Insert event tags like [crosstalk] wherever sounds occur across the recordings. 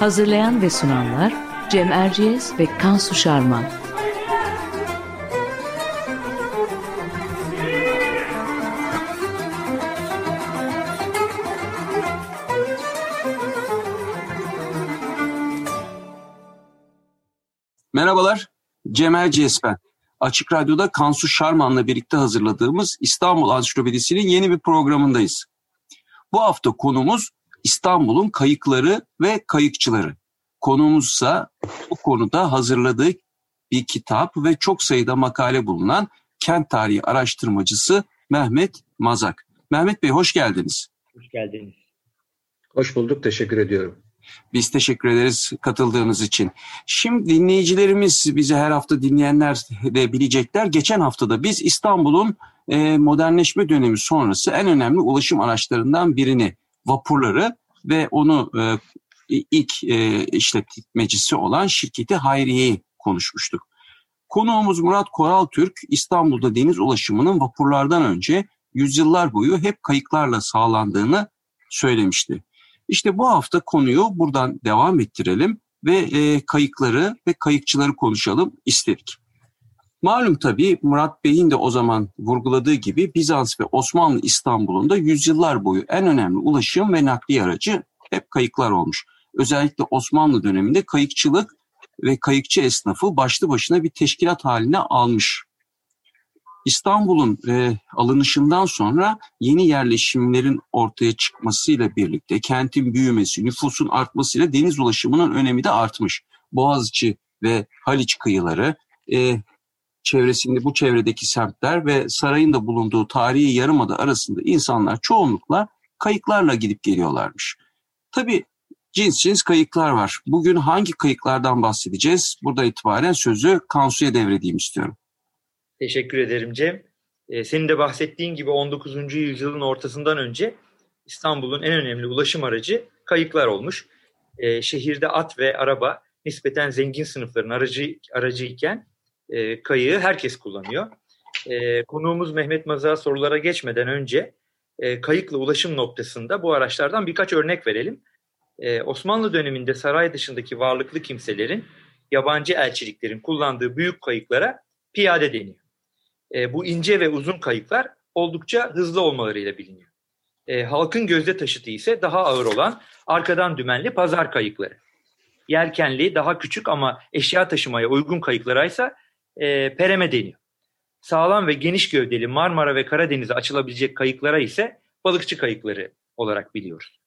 Hazırlayan ve sunanlar Cem Erciyes ve Kansu Şarman. Merhabalar, Cem Erciyes ben. Açık Radyo'da Kansu Şarman'la birlikte hazırladığımız İstanbul Ansiklopedisi'nin yeni bir programındayız. Bu hafta konumuz İstanbul'un kayıkları ve kayıkçıları. Konuğumuzsa bu konuda hazırladığı bir kitap ve çok sayıda makale bulunan kent tarihi araştırmacısı Mehmet Mazak. Mehmet Bey hoş geldiniz. Hoş geldiniz. Hoş bulduk, teşekkür ediyorum. Biz teşekkür ederiz katıldığınız için. Şimdi dinleyicilerimiz, bizi her hafta dinleyenler de bilecekler. Geçen haftada biz İstanbul'un e, modernleşme dönemi sonrası en önemli ulaşım araçlarından birini, vapurları ve onu e, ilk e, işletmecisi olan şirketi Hayriye'yi konuşmuştuk. Konuğumuz Murat Koral Türk, İstanbul'da deniz ulaşımının vapurlardan önce yüzyıllar boyu hep kayıklarla sağlandığını söylemişti. İşte bu hafta konuyu buradan devam ettirelim ve e, kayıkları ve kayıkçıları konuşalım istedik. Malum tabii Murat Bey'in de o zaman vurguladığı gibi Bizans ve Osmanlı İstanbul'unda yüzyıllar boyu en önemli ulaşım ve nakliye aracı hep kayıklar olmuş. Özellikle Osmanlı döneminde kayıkçılık ve kayıkçı esnafı başlı başına bir teşkilat haline almış. İstanbul'un e, alınışından sonra yeni yerleşimlerin ortaya çıkmasıyla birlikte kentin büyümesi, nüfusun artmasıyla deniz ulaşımının önemi de artmış. Boğaziçi ve Haliç kıyıları, e, çevresinde bu çevredeki semtler ve sarayın da bulunduğu tarihi yarımada arasında insanlar çoğunlukla kayıklarla gidip geliyorlarmış. Tabii cins cins kayıklar var. Bugün hangi kayıklardan bahsedeceğiz? Burada itibaren sözü Kansu'ya devredeyim istiyorum. Teşekkür ederim Cem. Ee, senin de bahsettiğin gibi 19. yüzyılın ortasından önce İstanbul'un en önemli ulaşım aracı kayıklar olmuş. Ee, şehirde at ve araba nispeten zengin sınıfların aracı, aracı iken e, kayığı herkes kullanıyor. E, konuğumuz Mehmet Maz'a sorulara geçmeden önce e, kayıkla ulaşım noktasında bu araçlardan birkaç örnek verelim. E, Osmanlı döneminde saray dışındaki varlıklı kimselerin yabancı elçiliklerin kullandığı büyük kayıklara piyade deniyor. E, bu ince ve uzun kayıklar oldukça hızlı olmalarıyla biliniyor. E, halkın gözde taşıtı ise daha ağır olan arkadan dümenli pazar kayıkları. Yelkenli, daha küçük ama eşya taşımaya uygun kayıklara ise e, pereme deniyor. Sağlam ve geniş gövdeli Marmara ve Karadeniz'e açılabilecek kayıklara ise balıkçı kayıkları olarak biliyoruz.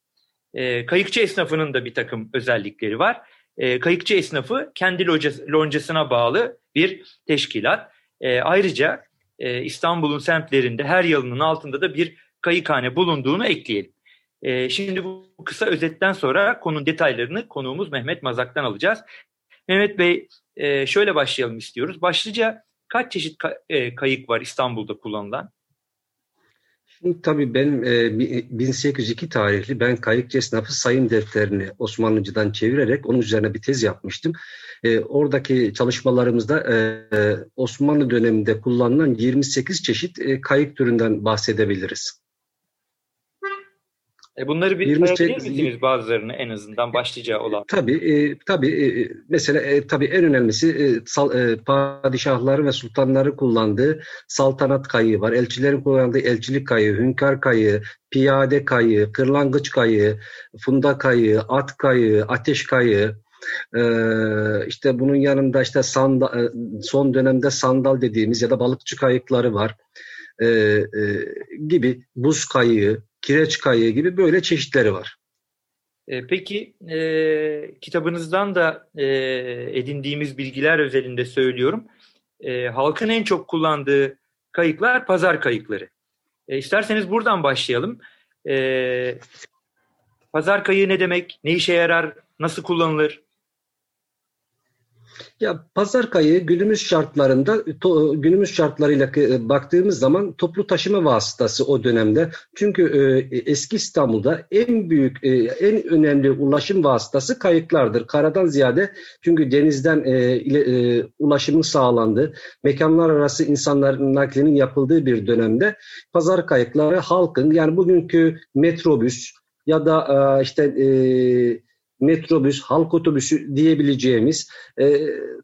E, kayıkçı esnafının da bir takım özellikleri var. E, kayıkçı esnafı kendi loncasına bağlı bir teşkilat. E, ayrıca e, İstanbul'un semtlerinde her yalının altında da bir kayıkhane bulunduğunu ekleyelim. E, şimdi bu kısa özetten sonra konunun detaylarını konuğumuz Mehmet Mazak'tan alacağız. Mehmet Bey e, şöyle başlayalım istiyoruz. Başlıca kaç çeşit e, kayık var İstanbul'da kullanılan? Şimdi tabii benim e, 1802 tarihli ben kayıkçı esnafı sayım defterini Osmanlıcıdan çevirerek onun üzerine bir tez yapmıştım. E, oradaki çalışmalarımızda e, Osmanlı döneminde kullanılan 28 çeşit e, kayık türünden bahsedebiliriz. E bunları bir sayabilir misiniz bazılarını en azından başlıca olan? Tabii, e, tabii e, mesela e, tabii en önemlisi e, sal, e, padişahları ve sultanları kullandığı saltanat kayığı var. Elçilerin kullandığı elçilik kayığı, hünkâr kayığı, piyade kayığı, kırlangıç kayığı, funda kayığı, at kayığı, ateş kayığı, ee, işte bunun yanında işte sandal, e, son dönemde sandal dediğimiz ya da balıkçı kayıkları var ee, e, gibi buz kayığı, kireç kayığı gibi böyle çeşitleri var. E, peki e, kitabınızdan da e, edindiğimiz bilgiler özelinde söylüyorum. E, halkın en çok kullandığı kayıklar pazar kayıkları. E, isterseniz buradan başlayalım. E, pazar kayığı ne demek? Ne işe yarar? Nasıl kullanılır? Ya pazar kayığı günümüz şartlarında to, günümüz şartlarıyla baktığımız zaman toplu taşıma vasıtası o dönemde. Çünkü e, eski İstanbul'da en büyük e, en önemli ulaşım vasıtası kayıklardır. Karadan ziyade çünkü denizden e, ile, e, ulaşımın sağlandığı, mekanlar arası insanların naklinin yapıldığı bir dönemde pazar kayıkları halkın yani bugünkü metrobüs ya da e, işte e, metrobüs, halk otobüsü diyebileceğimiz e,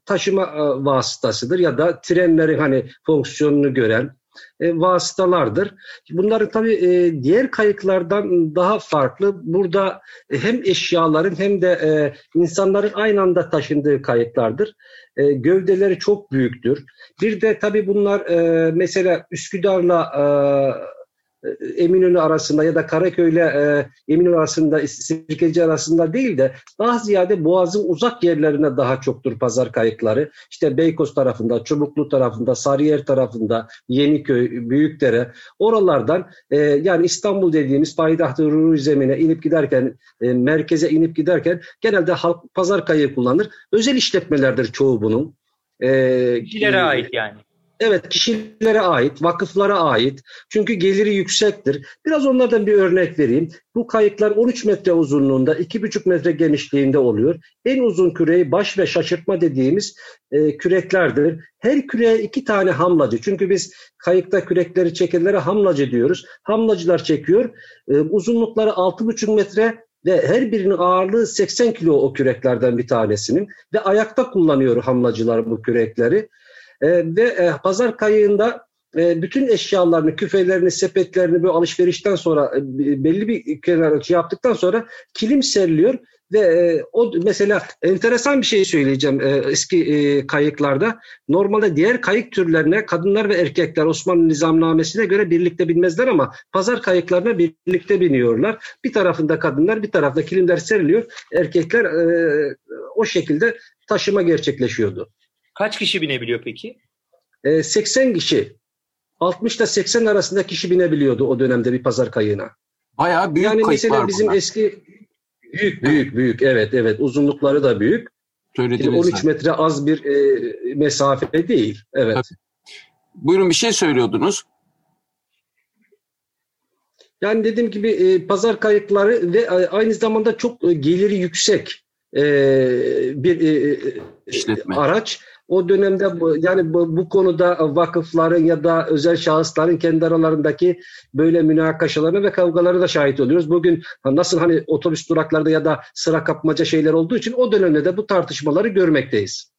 taşıma e, vasıtasıdır ya da trenlerin hani fonksiyonunu gören e, vasıtalardır. Bunları tabii e, diğer kayıklardan daha farklı. Burada hem eşyaların hem de e, insanların aynı anda taşındığı kayıklardır. E, gövdeleri çok büyüktür. Bir de tabii bunlar e, mesela Üsküdar'la e, Eminönü arasında ya da Karaköy'le e, Eminönü arasında, Sirkeci arasında değil de daha ziyade Boğaz'ın uzak yerlerine daha çoktur pazar kayıkları. İşte Beykoz tarafında, Çubuklu tarafında, Sarıyer tarafında, Yeniköy, Büyükdere oralardan e, yani İstanbul dediğimiz payitahtı Ruru zemine inip giderken, e, merkeze inip giderken genelde halk pazar kayığı kullanır. Özel işletmelerdir çoğu bunun. E, Kişilere ait yani. Evet kişilere ait, vakıflara ait. Çünkü geliri yüksektir. Biraz onlardan bir örnek vereyim. Bu kayıklar 13 metre uzunluğunda, 2,5 metre genişliğinde oluyor. En uzun küreği baş ve şaşırtma dediğimiz e, küreklerdir. Her küreğe iki tane hamlacı. Çünkü biz kayıkta kürekleri çekenlere hamlacı diyoruz. Hamlacılar çekiyor. E, uzunlukları 6,5 metre ve her birinin ağırlığı 80 kilo o küreklerden bir tanesinin ve ayakta kullanıyor hamlacılar bu kürekleri. E, ve e, pazar kayığında e, bütün eşyalarını, küfelerini, sepetlerini bu alışverişten sonra e, belli bir kenar ölçü yaptıktan sonra kilim seriliyor ve e, o mesela enteresan bir şey söyleyeceğim e, eski e, kayıklarda. Normalde diğer kayık türlerine kadınlar ve erkekler Osmanlı nizamnamesine göre birlikte binmezler ama pazar kayıklarına birlikte biniyorlar. Bir tarafında kadınlar, bir tarafta kilimler seriliyor. Erkekler e, o şekilde taşıma gerçekleşiyordu. Kaç kişi binebiliyor peki? E, ee, 80 kişi. 60 ile 80 arasında kişi binebiliyordu o dönemde bir pazar kayığına. Bayağı büyük yani kayık mesela bizim bunlar. eski büyük büyük büyük evet evet uzunlukları da büyük. Söylediğiniz 13 metre az bir e, mesafe değil. Evet. Tabii. Buyurun bir şey söylüyordunuz. Yani dediğim gibi e, pazar kayıkları ve aynı zamanda çok e, geliri yüksek e, bir e, İşletme. araç. O dönemde yani bu, bu konuda vakıfların ya da özel şahısların kendi aralarındaki böyle münakaşalarına ve kavgaları da şahit oluyoruz. Bugün nasıl hani otobüs duraklarda ya da sıra kapmaca şeyler olduğu için o dönemde de bu tartışmaları görmekteyiz.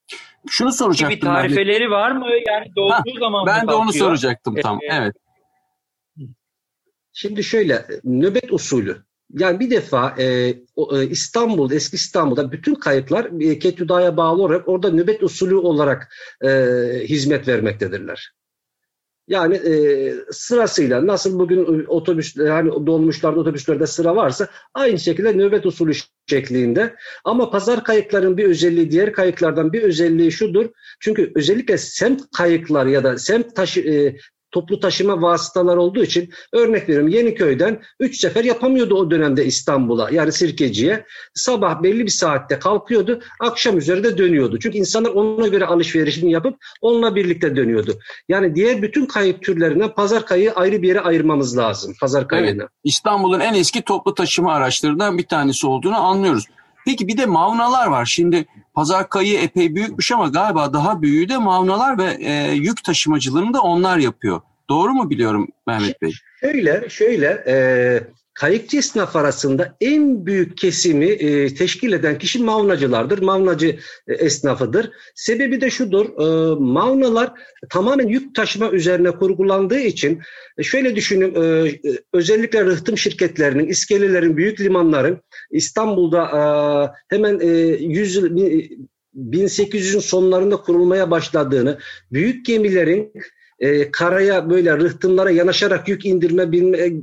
Şunu soracaktım. Bir tarifeleri ben. var mı? Yani doğduğu zaman Ben de onu soracaktım tam. Ee, evet. Şimdi şöyle nöbet usulü yani bir defa e, e, İstanbul, eski İstanbul'da bütün kayıklar e, Ketüda'ya bağlı olarak orada nöbet usulü olarak e, hizmet vermektedirler. Yani e, sırasıyla nasıl bugün otobüs yani dolmuşlarda otobüslerde sıra varsa aynı şekilde nöbet usulü şeklinde. Ama pazar kayıkların bir özelliği diğer kayıklardan bir özelliği şudur. Çünkü özellikle semt kayıklar ya da semt taşı e, toplu taşıma vasıtalar olduğu için örnek veriyorum Yeniköy'den 3 sefer yapamıyordu o dönemde İstanbul'a yani Sirkeci'ye. Sabah belli bir saatte kalkıyordu, akşam üzeri de dönüyordu. Çünkü insanlar ona göre alışverişini yapıp onunla birlikte dönüyordu. Yani diğer bütün kayıp türlerinden pazar kayığı ayrı bir yere ayırmamız lazım. Pazar kayığını. Evet, İstanbul'un en eski toplu taşıma araçlarından bir tanesi olduğunu anlıyoruz. Peki bir de mavnalar var. Şimdi pazar kayığı epey büyükmüş ama galiba daha büyüğü de mavnalar ve e, yük taşımacılığını da onlar yapıyor. Doğru mu biliyorum Mehmet Bey? Şöyle, şöyle e, kayıkçı esnaf arasında en büyük kesimi e, teşkil eden kişi mavnacılardır. Mavnacı e, esnafıdır. Sebebi de şudur. E, mavnalar tamamen yük taşıma üzerine kurgulandığı için e, şöyle düşünün e, özellikle rıhtım şirketlerinin, iskelelerin, büyük limanların İstanbul'da e, hemen e, 100 yıl 1800'ün sonlarında kurulmaya başladığını, büyük gemilerin e, karaya böyle rıhtımlara yanaşarak yük indirme bilme, e,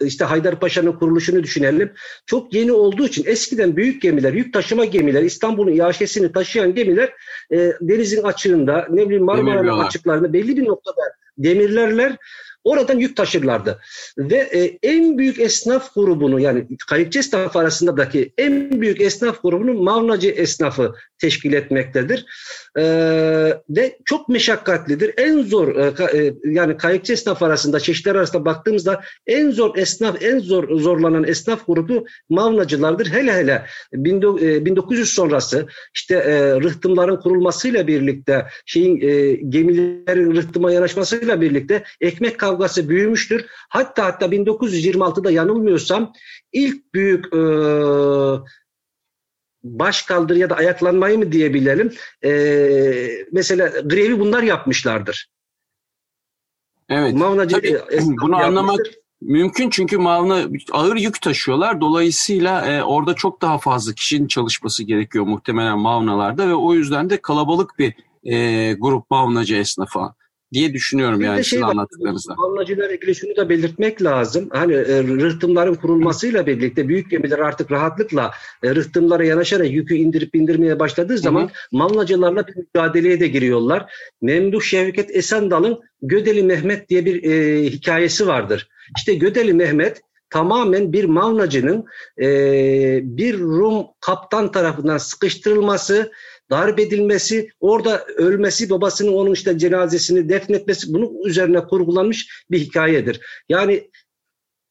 işte Haydarpaşa'nın kuruluşunu düşünelim. Çok yeni olduğu için eskiden büyük gemiler, yük taşıma gemiler, İstanbul'un iaşesini taşıyan gemiler e, denizin açığında, ne bileyim Marmara'nın açıklarında belli bir noktada demirlerler. Oradan yük taşırlardı. Ve e, en büyük esnaf grubunu yani kayıkçı esnaf arasındaki en büyük esnaf grubunu Mavnacı esnafı teşkil etmektedir. E, ve çok meşakkatlidir. En zor e, e, yani kayıkçı esnaf arasında çeşitler arasında baktığımızda en zor esnaf en zor zorlanan esnaf grubu Mavnacılardır. Hele hele 1900 e, sonrası işte e, rıhtımların kurulmasıyla birlikte şeyin e, gemilerin rıhtıma yanaşmasıyla birlikte ekmek kavgası büyümüştür. Hatta hatta 1926'da yanılmıyorsam ilk büyük e, baş kaldır ya da ayaklanmayı mı diyebilelim. E, mesela grevi bunlar yapmışlardır. Evet. Mavnacı, Tabii, bunu anlamak mümkün çünkü malını ağır yük taşıyorlar. Dolayısıyla e, orada çok daha fazla kişinin çalışması gerekiyor muhtemelen mavnalarda ve o yüzden de kalabalık bir e, grup mavnacı esnafı diye düşünüyorum bir yani şey anlattıklarınızda. Mavnacılarla ilgili şunu da belirtmek lazım. Hani e, rıhtımların kurulmasıyla birlikte büyük gemiler artık rahatlıkla e, rıhtımlara yanaşarak yükü indirip indirmeye başladığı zaman Hı-hı. mavnacılarla bir mücadeleye de giriyorlar. Memduh Şevket Esendal'ın Gödeli Mehmet diye bir e, hikayesi vardır. İşte Gödeli Mehmet tamamen bir mavnacının e, bir Rum kaptan tarafından sıkıştırılması, darp edilmesi, orada ölmesi, babasının onun işte cenazesini defnetmesi bunun üzerine kurgulanmış bir hikayedir. Yani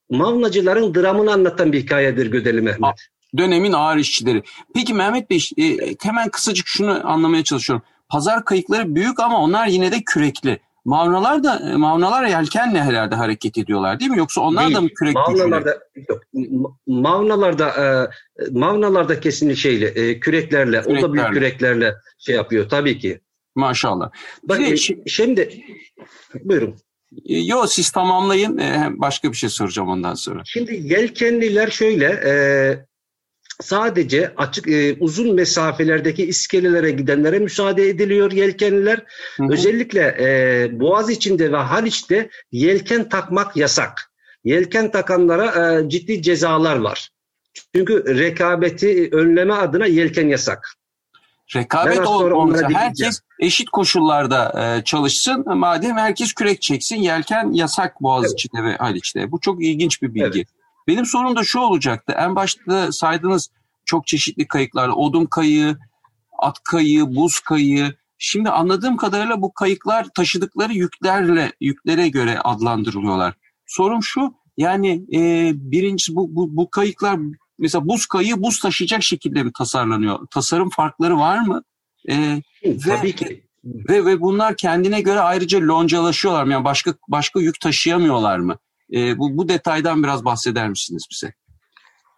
Mavnacıların dramını anlatan bir hikayedir Gödeli Mehmet. Dönemin ağır işçileri. Peki Mehmet Bey e, hemen kısacık şunu anlamaya çalışıyorum. Pazar kayıkları büyük ama onlar yine de kürekli. Mavnalar da e, Mavnalar yelkenle herhalde hareket ediyorlar değil mi? Yoksa onlar değil. da mı kürek Mavnalarda yok. Mavnalarda e, Mavnalarda kesinlikle şeyle e, küreklerle, küreklerle, o da büyük küreklerle şey yapıyor tabii ki. Maşallah. Bak, e, şimdi buyurun. E, yo siz tamamlayın. Başka bir şey soracağım ondan sonra. Şimdi yelkenliler şöyle e, sadece açık e, uzun mesafelerdeki iskelelere gidenlere müsaade ediliyor yelkenliler. Hı hı. Özellikle e, Boğaz içinde ve Haliç'te yelken takmak yasak. Yelken takanlara e, ciddi cezalar var. Çünkü rekabeti önleme adına yelken yasak. Rekabet olmasa herkes eşit koşullarda e, çalışsın. Madem herkes kürek çeksin, yelken yasak Boğaz evet. içinde ve Haliç'te. Bu çok ilginç bir bilgi. Evet. Benim sorum da şu olacaktı. En başta saydığınız çok çeşitli kayıklar, odun kayığı, at kayığı, buz kayığı. Şimdi anladığım kadarıyla bu kayıklar taşıdıkları yüklerle yüklere göre adlandırılıyorlar. Sorum şu, yani e, birincisi bu, bu, bu kayıklar mesela buz kayığı buz taşıyacak şekilde mi tasarlanıyor? Tasarım farkları var mı? E, Tabii ve, ki. Ve, ve bunlar kendine göre ayrıca loncalaşıyorlar mı? Yani başka başka yük taşıyamıyorlar mı? E, bu, bu detaydan biraz bahseder misiniz bize?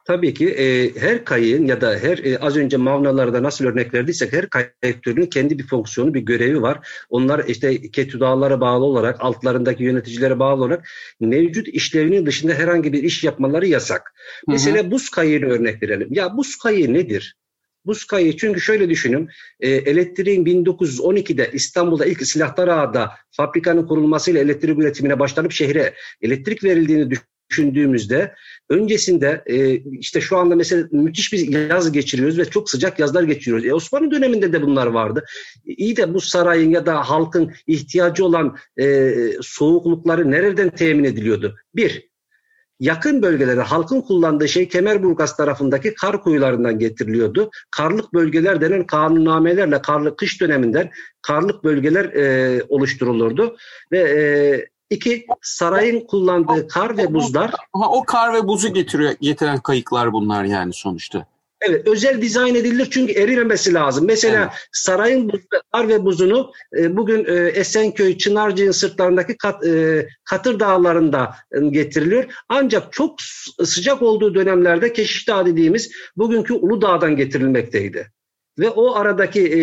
Tabii ki e, her kayığın ya da her e, az önce mavnalarda nasıl örnek verdiysek her kayık türünün kendi bir fonksiyonu, bir görevi var. Onlar işte ketü dağlara bağlı olarak, altlarındaki yöneticilere bağlı olarak mevcut işlevinin dışında herhangi bir iş yapmaları yasak. Hı hı. Mesela buz kayığını örnek verelim. Ya buz kayığı nedir? Buz kayığı çünkü şöyle düşünün e, elektriğin 1912'de İstanbul'da ilk silahlar ağda fabrikanın kurulmasıyla elektrik üretimine başlanıp şehre elektrik verildiğini düşündüğümüzde öncesinde e, işte şu anda mesela müthiş bir yaz geçiriyoruz ve çok sıcak yazlar geçiriyoruz. E, Osmanlı döneminde de bunlar vardı. E, iyi de bu sarayın ya da halkın ihtiyacı olan e, soğuklukları nereden temin ediliyordu? Bir, yakın bölgelerde halkın kullandığı şey Kemerburgaz tarafındaki kar kuyularından getiriliyordu. Karlık bölgeler denen kanunnamelerle karlı kış döneminden karlık bölgeler e, oluşturulurdu ve e, İki, sarayın kullandığı kar ve buzlar. Ha, o kar ve buzu getiriyor, getiren kayıklar bunlar yani sonuçta. Evet, özel dizayn edilir çünkü erimemesi lazım. Mesela evet. sarayın buz, kar ve buzunu e, bugün e, Esenköy, Çınarcık'ın sırtlarındaki kat, e, Katır Dağları'nda e, getiriliyor. Ancak çok sıcak olduğu dönemlerde Keşiş Dağı dediğimiz bugünkü Uludağ'dan getirilmekteydi. Ve o aradaki e,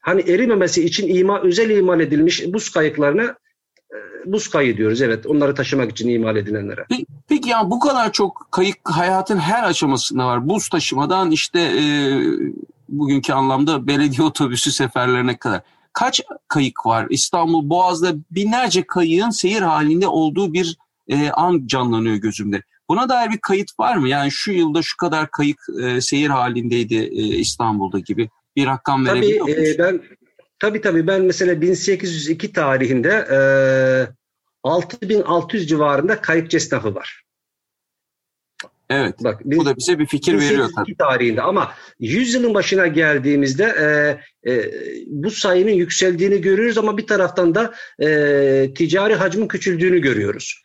hani erimemesi için ima, özel imal edilmiş buz kayıklarına buz kayı diyoruz evet onları taşımak için imal edilenlere. Peki, peki ya bu kadar çok kayık hayatın her aşamasında var. Buz taşımadan işte e, bugünkü anlamda belediye [laughs] otobüsü seferlerine kadar. Kaç kayık var? İstanbul Boğaz'da binlerce kayığın seyir halinde olduğu bir e, an canlanıyor gözümde. Buna dair bir kayıt var mı? Yani şu yılda şu kadar kayık e, seyir halindeydi e, İstanbul'da gibi bir rakam verebiliyor Tabii e, ben Tabii tabii ben mesela 1802 tarihinde e, 6600 civarında kayıkçı esnafı var. Evet. Bak, bu da bize bir fikir veriyor tabii. tarihinde ama 100 yılın başına geldiğimizde e, e, bu sayının yükseldiğini görüyoruz ama bir taraftan da e, ticari hacmin küçüldüğünü görüyoruz.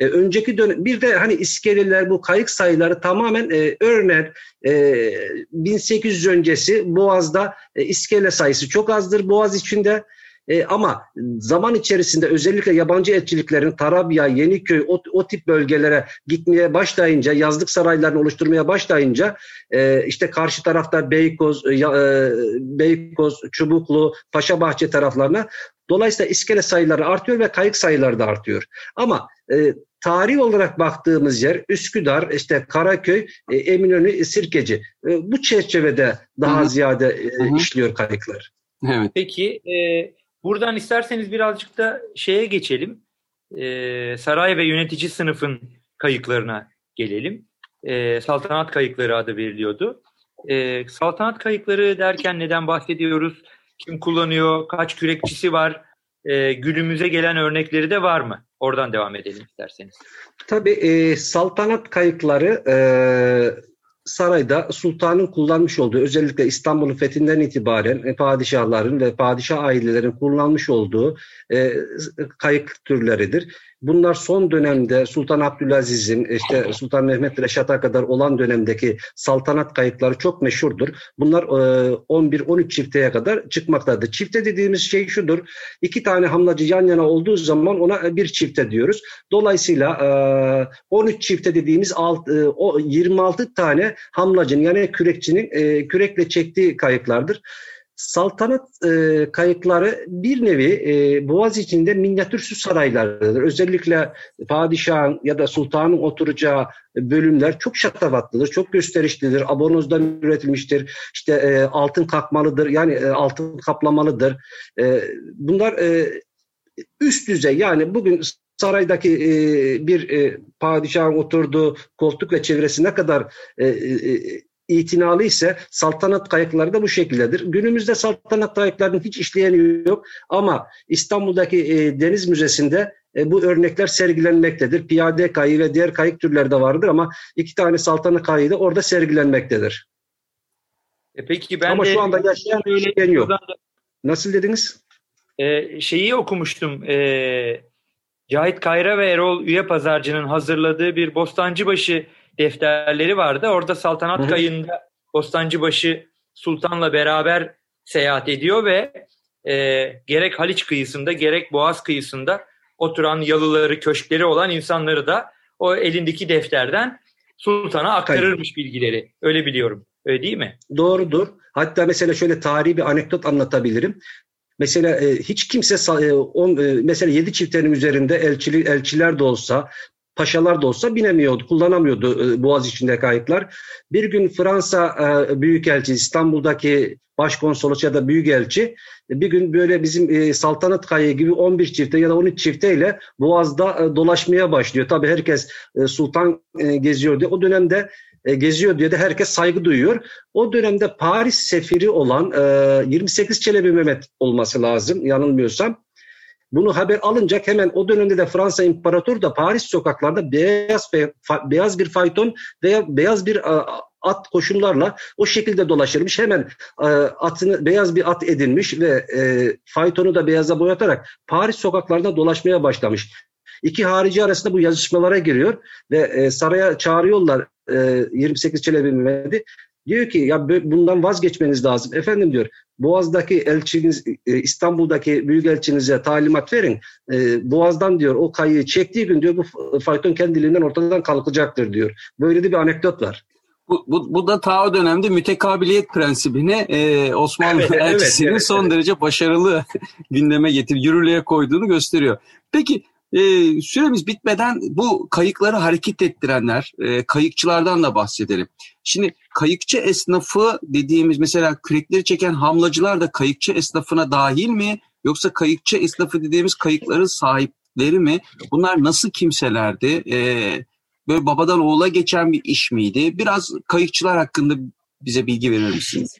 E, önceki dönem bir de hani iskeleler bu kayık sayıları tamamen e, örneğin e, 1800 öncesi Boğaz'da e, iskele sayısı çok azdır. Boğaz içinde e, ama zaman içerisinde özellikle yabancı elçiliklerin Tarabya, Yeniköy o, o tip bölgelere gitmeye başlayınca, yazlık saraylarını oluşturmaya başlayınca e, işte karşı tarafta Beykoz, e, e, Beykoz, Çubuklu, Paşabahçe taraflarına dolayısıyla iskele sayıları artıyor ve kayık sayıları da artıyor. Ama e, tarih olarak baktığımız yer Üsküdar, işte Karaköy, e, Eminönü, Sirkeci. E, bu çerçevede daha Hı-hı. ziyade e, işliyor kayıklar. Evet. Peki e, buradan isterseniz birazcık da şeye geçelim. E, saray ve yönetici sınıfın kayıklarına gelelim. E, saltanat kayıkları adı veriliyordu. E, saltanat kayıkları derken neden bahsediyoruz? Kim kullanıyor? Kaç kürekçisi var? E, günümüze gelen örnekleri de var mı? Oradan devam edelim isterseniz. Tabii e, saltanat kayıkları e, sarayda sultanın kullanmış olduğu özellikle İstanbul'un fethinden itibaren e, padişahların ve padişah ailelerin kullanmış olduğu e, kayık türleridir. Bunlar son dönemde Sultan Abdülaziz'in işte Sultan Mehmet Reşat'a kadar olan dönemdeki saltanat kayıkları çok meşhurdur. Bunlar 11-13 e, çifteye kadar çıkmaktadır. Çifte dediğimiz şey şudur. İki tane hamlacı yan yana olduğu zaman ona bir çifte diyoruz. Dolayısıyla 13 e, çifte dediğimiz 26 e, tane hamlacının yani kürekçinin kürekle çektiği kayıklardır. Saltanat e, kayıkları bir nevi e, Boğaz içinde minyatür su saraylarıdır. Özellikle padişahın ya da sultanın oturacağı bölümler çok şatafatlıdır, çok gösterişlidir. Abonozdan üretilmiştir. İşte e, altın kakmalıdır, yani e, altın kaplamalıdır. E, bunlar e, üst düzey yani bugün saraydaki e, bir e, padişahın oturduğu koltuk ve çevresi ne kadar e, e, itinalı ise saltanat kayıkları da bu şekildedir. Günümüzde saltanat kayıklarının hiç işleyeni yok ama İstanbul'daki e, Deniz Müzesi'nde e, bu örnekler sergilenmektedir. Piyade kayığı ve diğer kayık türleri de vardır ama iki tane saltanat kayığı da orada sergilenmektedir. E peki ben ama de şu anda yaşayan öyle yok. Nasıl dediniz? E, şeyi okumuştum. E, Cahit Kayra ve Erol Üye Pazarcı'nın hazırladığı bir Bostancıbaşı defterleri vardı. Orada saltanat kayında Bostancıbaşı Sultan'la beraber seyahat ediyor ve e, gerek Haliç kıyısında gerek Boğaz kıyısında oturan yalıları, köşkleri olan insanları da o elindeki defterden sultana aktarırmış bilgileri. Öyle biliyorum. Öyle değil mi? Doğrudur. Hatta mesela şöyle tarihi bir anekdot anlatabilirim. Mesela e, hiç kimse e, on, e, mesela yedi çiftenin üzerinde elçili, elçiler de olsa paşalar da olsa binemiyordu, kullanamıyordu e, Boğaz içinde kayıklar. Bir gün Fransa e, Büyükelçi, İstanbul'daki başkonsolos ya da büyükelçi bir gün böyle bizim e, saltanat kayığı gibi 11 çifte ya da 13 çifteyle Boğaz'da dolaşmaya başlıyor. Tabii herkes sultan geziyor diye. O dönemde geziyor diye de herkes saygı duyuyor. O dönemde Paris sefiri olan 28 Çelebi Mehmet olması lazım yanılmıyorsam. Bunu haber alınca hemen o dönemde de Fransa İmparatoru da Paris sokaklarda beyaz beyaz bir fayton veya beyaz bir at koşullarla o şekilde dolaşırmış. Hemen atını beyaz bir at edinmiş ve e, faytonu da beyaza boyatarak Paris sokaklarında dolaşmaya başlamış. İki harici arasında bu yazışmalara giriyor ve e, saraya çağırıyorlar e, 28 Çelebi Mehmet'i. Diyor ki ya bundan vazgeçmeniz lazım. Efendim diyor Boğaz'daki elçiniz e, İstanbul'daki büyükelçinize talimat verin. E, Boğaz'dan diyor o kayığı çektiği gün diyor bu fayton kendiliğinden ortadan kalkacaktır diyor. Böyle de bir anekdot var. Bu, bu, bu da ta o dönemde mütekabiliyet prensibine e, Osmanlı evet, elçisinin evet, evet, son evet. derece başarılı [laughs] gündeme getir, yürürlüğe koyduğunu gösteriyor. Peki e, süremiz bitmeden bu kayıkları hareket ettirenler, e, kayıkçılardan da bahsedelim. Şimdi kayıkçı esnafı dediğimiz mesela kürekleri çeken hamlacılar da kayıkçı esnafına dahil mi? Yoksa kayıkçı esnafı dediğimiz kayıkların sahipleri mi? Bunlar nasıl kimselerdi? E, böyle babadan oğula geçen bir iş miydi? Biraz kayıkçılar hakkında bize bilgi verir misiniz?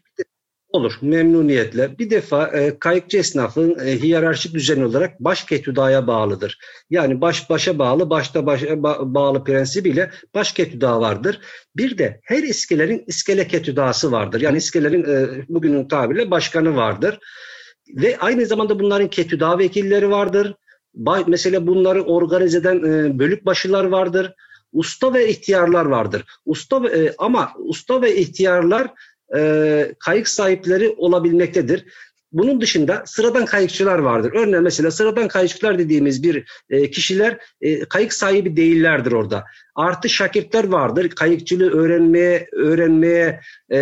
Olur, memnuniyetle. Bir defa e, kayıkçı esnafın e, hiyerarşik düzen olarak baş ketüdaya bağlıdır. Yani baş başa bağlı, başta başa ba- bağlı prensibiyle baş ketüda vardır. Bir de her iskelenin iskele ketüdası vardır. Yani iskelerin e, bugünün tabiriyle başkanı vardır. Ve aynı zamanda bunların ketüda vekilleri vardır. Ba- mesela bunları organize eden e, bölük başılar vardır. Usta ve ihtiyarlar vardır. Usta ve, e, ama usta ve ihtiyarlar e, kayık sahipleri olabilmektedir. Bunun dışında sıradan kayıkçılar vardır. Örneğin mesela sıradan kayıkçılar dediğimiz bir e, kişiler e, kayık sahibi değillerdir orada. Artı şakirtler vardır. Kayıkçılığı öğrenmeye öğrenmeye e,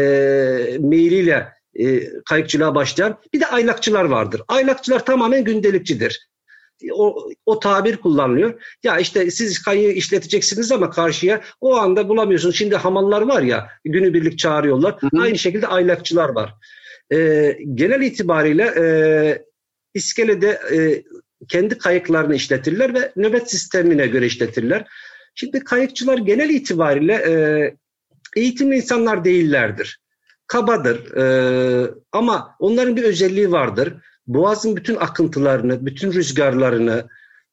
meyliyle e, kayıkçılığa başlayan. Bir de aylakçılar vardır. Aylakçılar tamamen gündelikçidir o, o tabir kullanılıyor. Ya işte siz kayığı işleteceksiniz ama karşıya o anda bulamıyorsunuz. Şimdi hamallar var ya günübirlik çağırıyorlar. Hı hı. Aynı şekilde aylakçılar var. Ee, genel itibariyle e, iskelede e, kendi kayıklarını işletirler ve nöbet sistemine göre işletirler. Şimdi kayıkçılar genel itibariyle e, eğitimli insanlar değillerdir. Kabadır e, ama onların bir özelliği vardır Boğaz'ın bütün akıntılarını, bütün rüzgarlarını,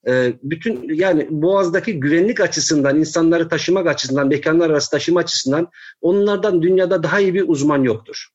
e, bütün yani Boğaz'daki güvenlik açısından, insanları taşımak açısından, mekanlar arası taşıma açısından onlardan dünyada daha iyi bir uzman yoktur.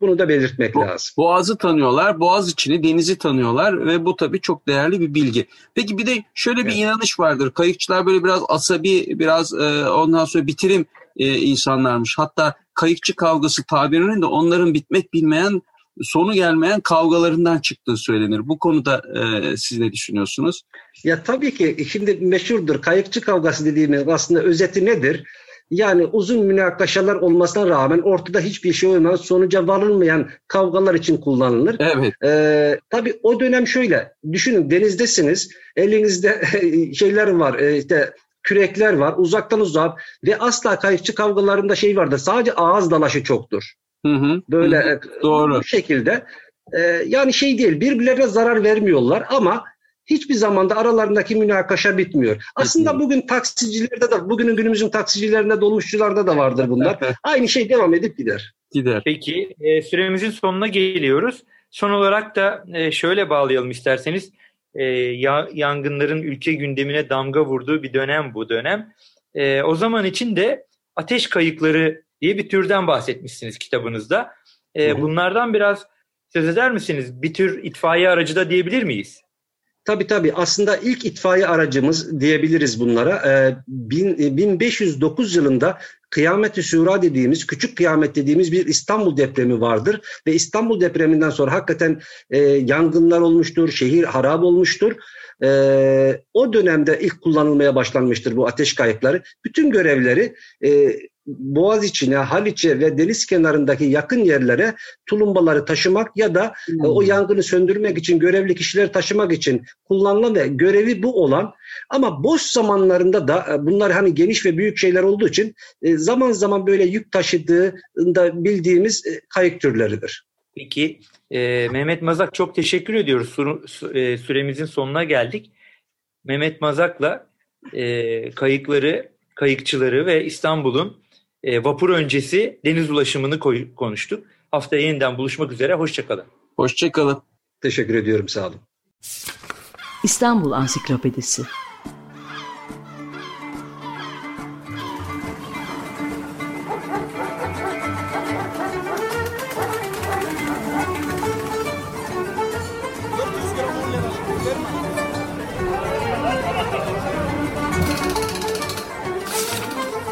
Bunu da belirtmek Bo- lazım. Boğaz'ı tanıyorlar, Boğaz içini, denizi tanıyorlar ve bu tabii çok değerli bir bilgi. Peki bir de şöyle bir evet. inanış vardır. Kayıkçılar böyle biraz asabi, biraz e, ondan sonra bitirim e, insanlarmış. Hatta kayıkçı kavgası tabirinin de onların bitmek bilmeyen sonu gelmeyen kavgalarından çıktığı söylenir. Bu konuda e, siz ne düşünüyorsunuz? Ya tabii ki şimdi meşhurdur kayıkçı kavgası dediğimiz aslında özeti nedir? Yani uzun münakaşalar olmasına rağmen ortada hiçbir şey olmayan, sonuca varılmayan kavgalar için kullanılır. Evet. Ee, tabii o dönem şöyle, düşünün denizdesiniz, elinizde [laughs] şeyler var, e, işte kürekler var, uzaktan uzak ve asla kayıkçı kavgalarında şey vardır, sadece ağız dalaşı çoktur. Hı hı, Böyle hı, e, doğru. bu şekilde e, yani şey değil birbirlerine zarar vermiyorlar ama hiçbir zamanda aralarındaki münakaşa bitmiyor. Aslında bugün taksicilerde de bugünün günümüzün taksicilerinde dolmuşçularda da vardır bunlar. Aynı şey devam edip gider. Gider. Peki e, süremizin sonuna geliyoruz. Son olarak da e, şöyle bağlayalım isterseniz. E, ya, yangınların ülke gündemine damga vurduğu bir dönem bu dönem. E, o zaman için de ateş kayıkları diye bir türden bahsetmişsiniz kitabınızda. E, bunlardan biraz söz eder misiniz? Bir tür itfaiye aracı da diyebilir miyiz? Tabii tabii. Aslında ilk itfaiye aracımız diyebiliriz bunlara. Ee, bin, 1509 yılında Kıyamet-i Şura dediğimiz, küçük kıyamet dediğimiz bir İstanbul depremi vardır. Ve İstanbul depreminden sonra hakikaten e, yangınlar olmuştur, şehir harap olmuştur. E, o dönemde ilk kullanılmaya başlanmıştır bu ateş kayıkları. Bütün görevleri e, Boğaz içine, Haliç'e ve deniz kenarındaki yakın yerlere tulumbaları taşımak ya da hmm. o yangını söndürmek için görevli kişileri taşımak için kullanılan ve görevi bu olan ama boş zamanlarında da e, bunlar hani geniş ve büyük şeyler olduğu için e, zaman zaman böyle yük taşıdığında bildiğimiz e, kayık türleridir. Peki e, Mehmet Mazak çok teşekkür ediyoruz. süremizin sonuna geldik. Mehmet Mazak'la e, kayıkları, kayıkçıları ve İstanbul'un e, vapur öncesi deniz ulaşımını koy, konuştuk. Haftaya yeniden buluşmak üzere. Hoşçakalın. Hoşçakalın. Teşekkür ediyorum. Sağ olun. İstanbul Ansiklopedisi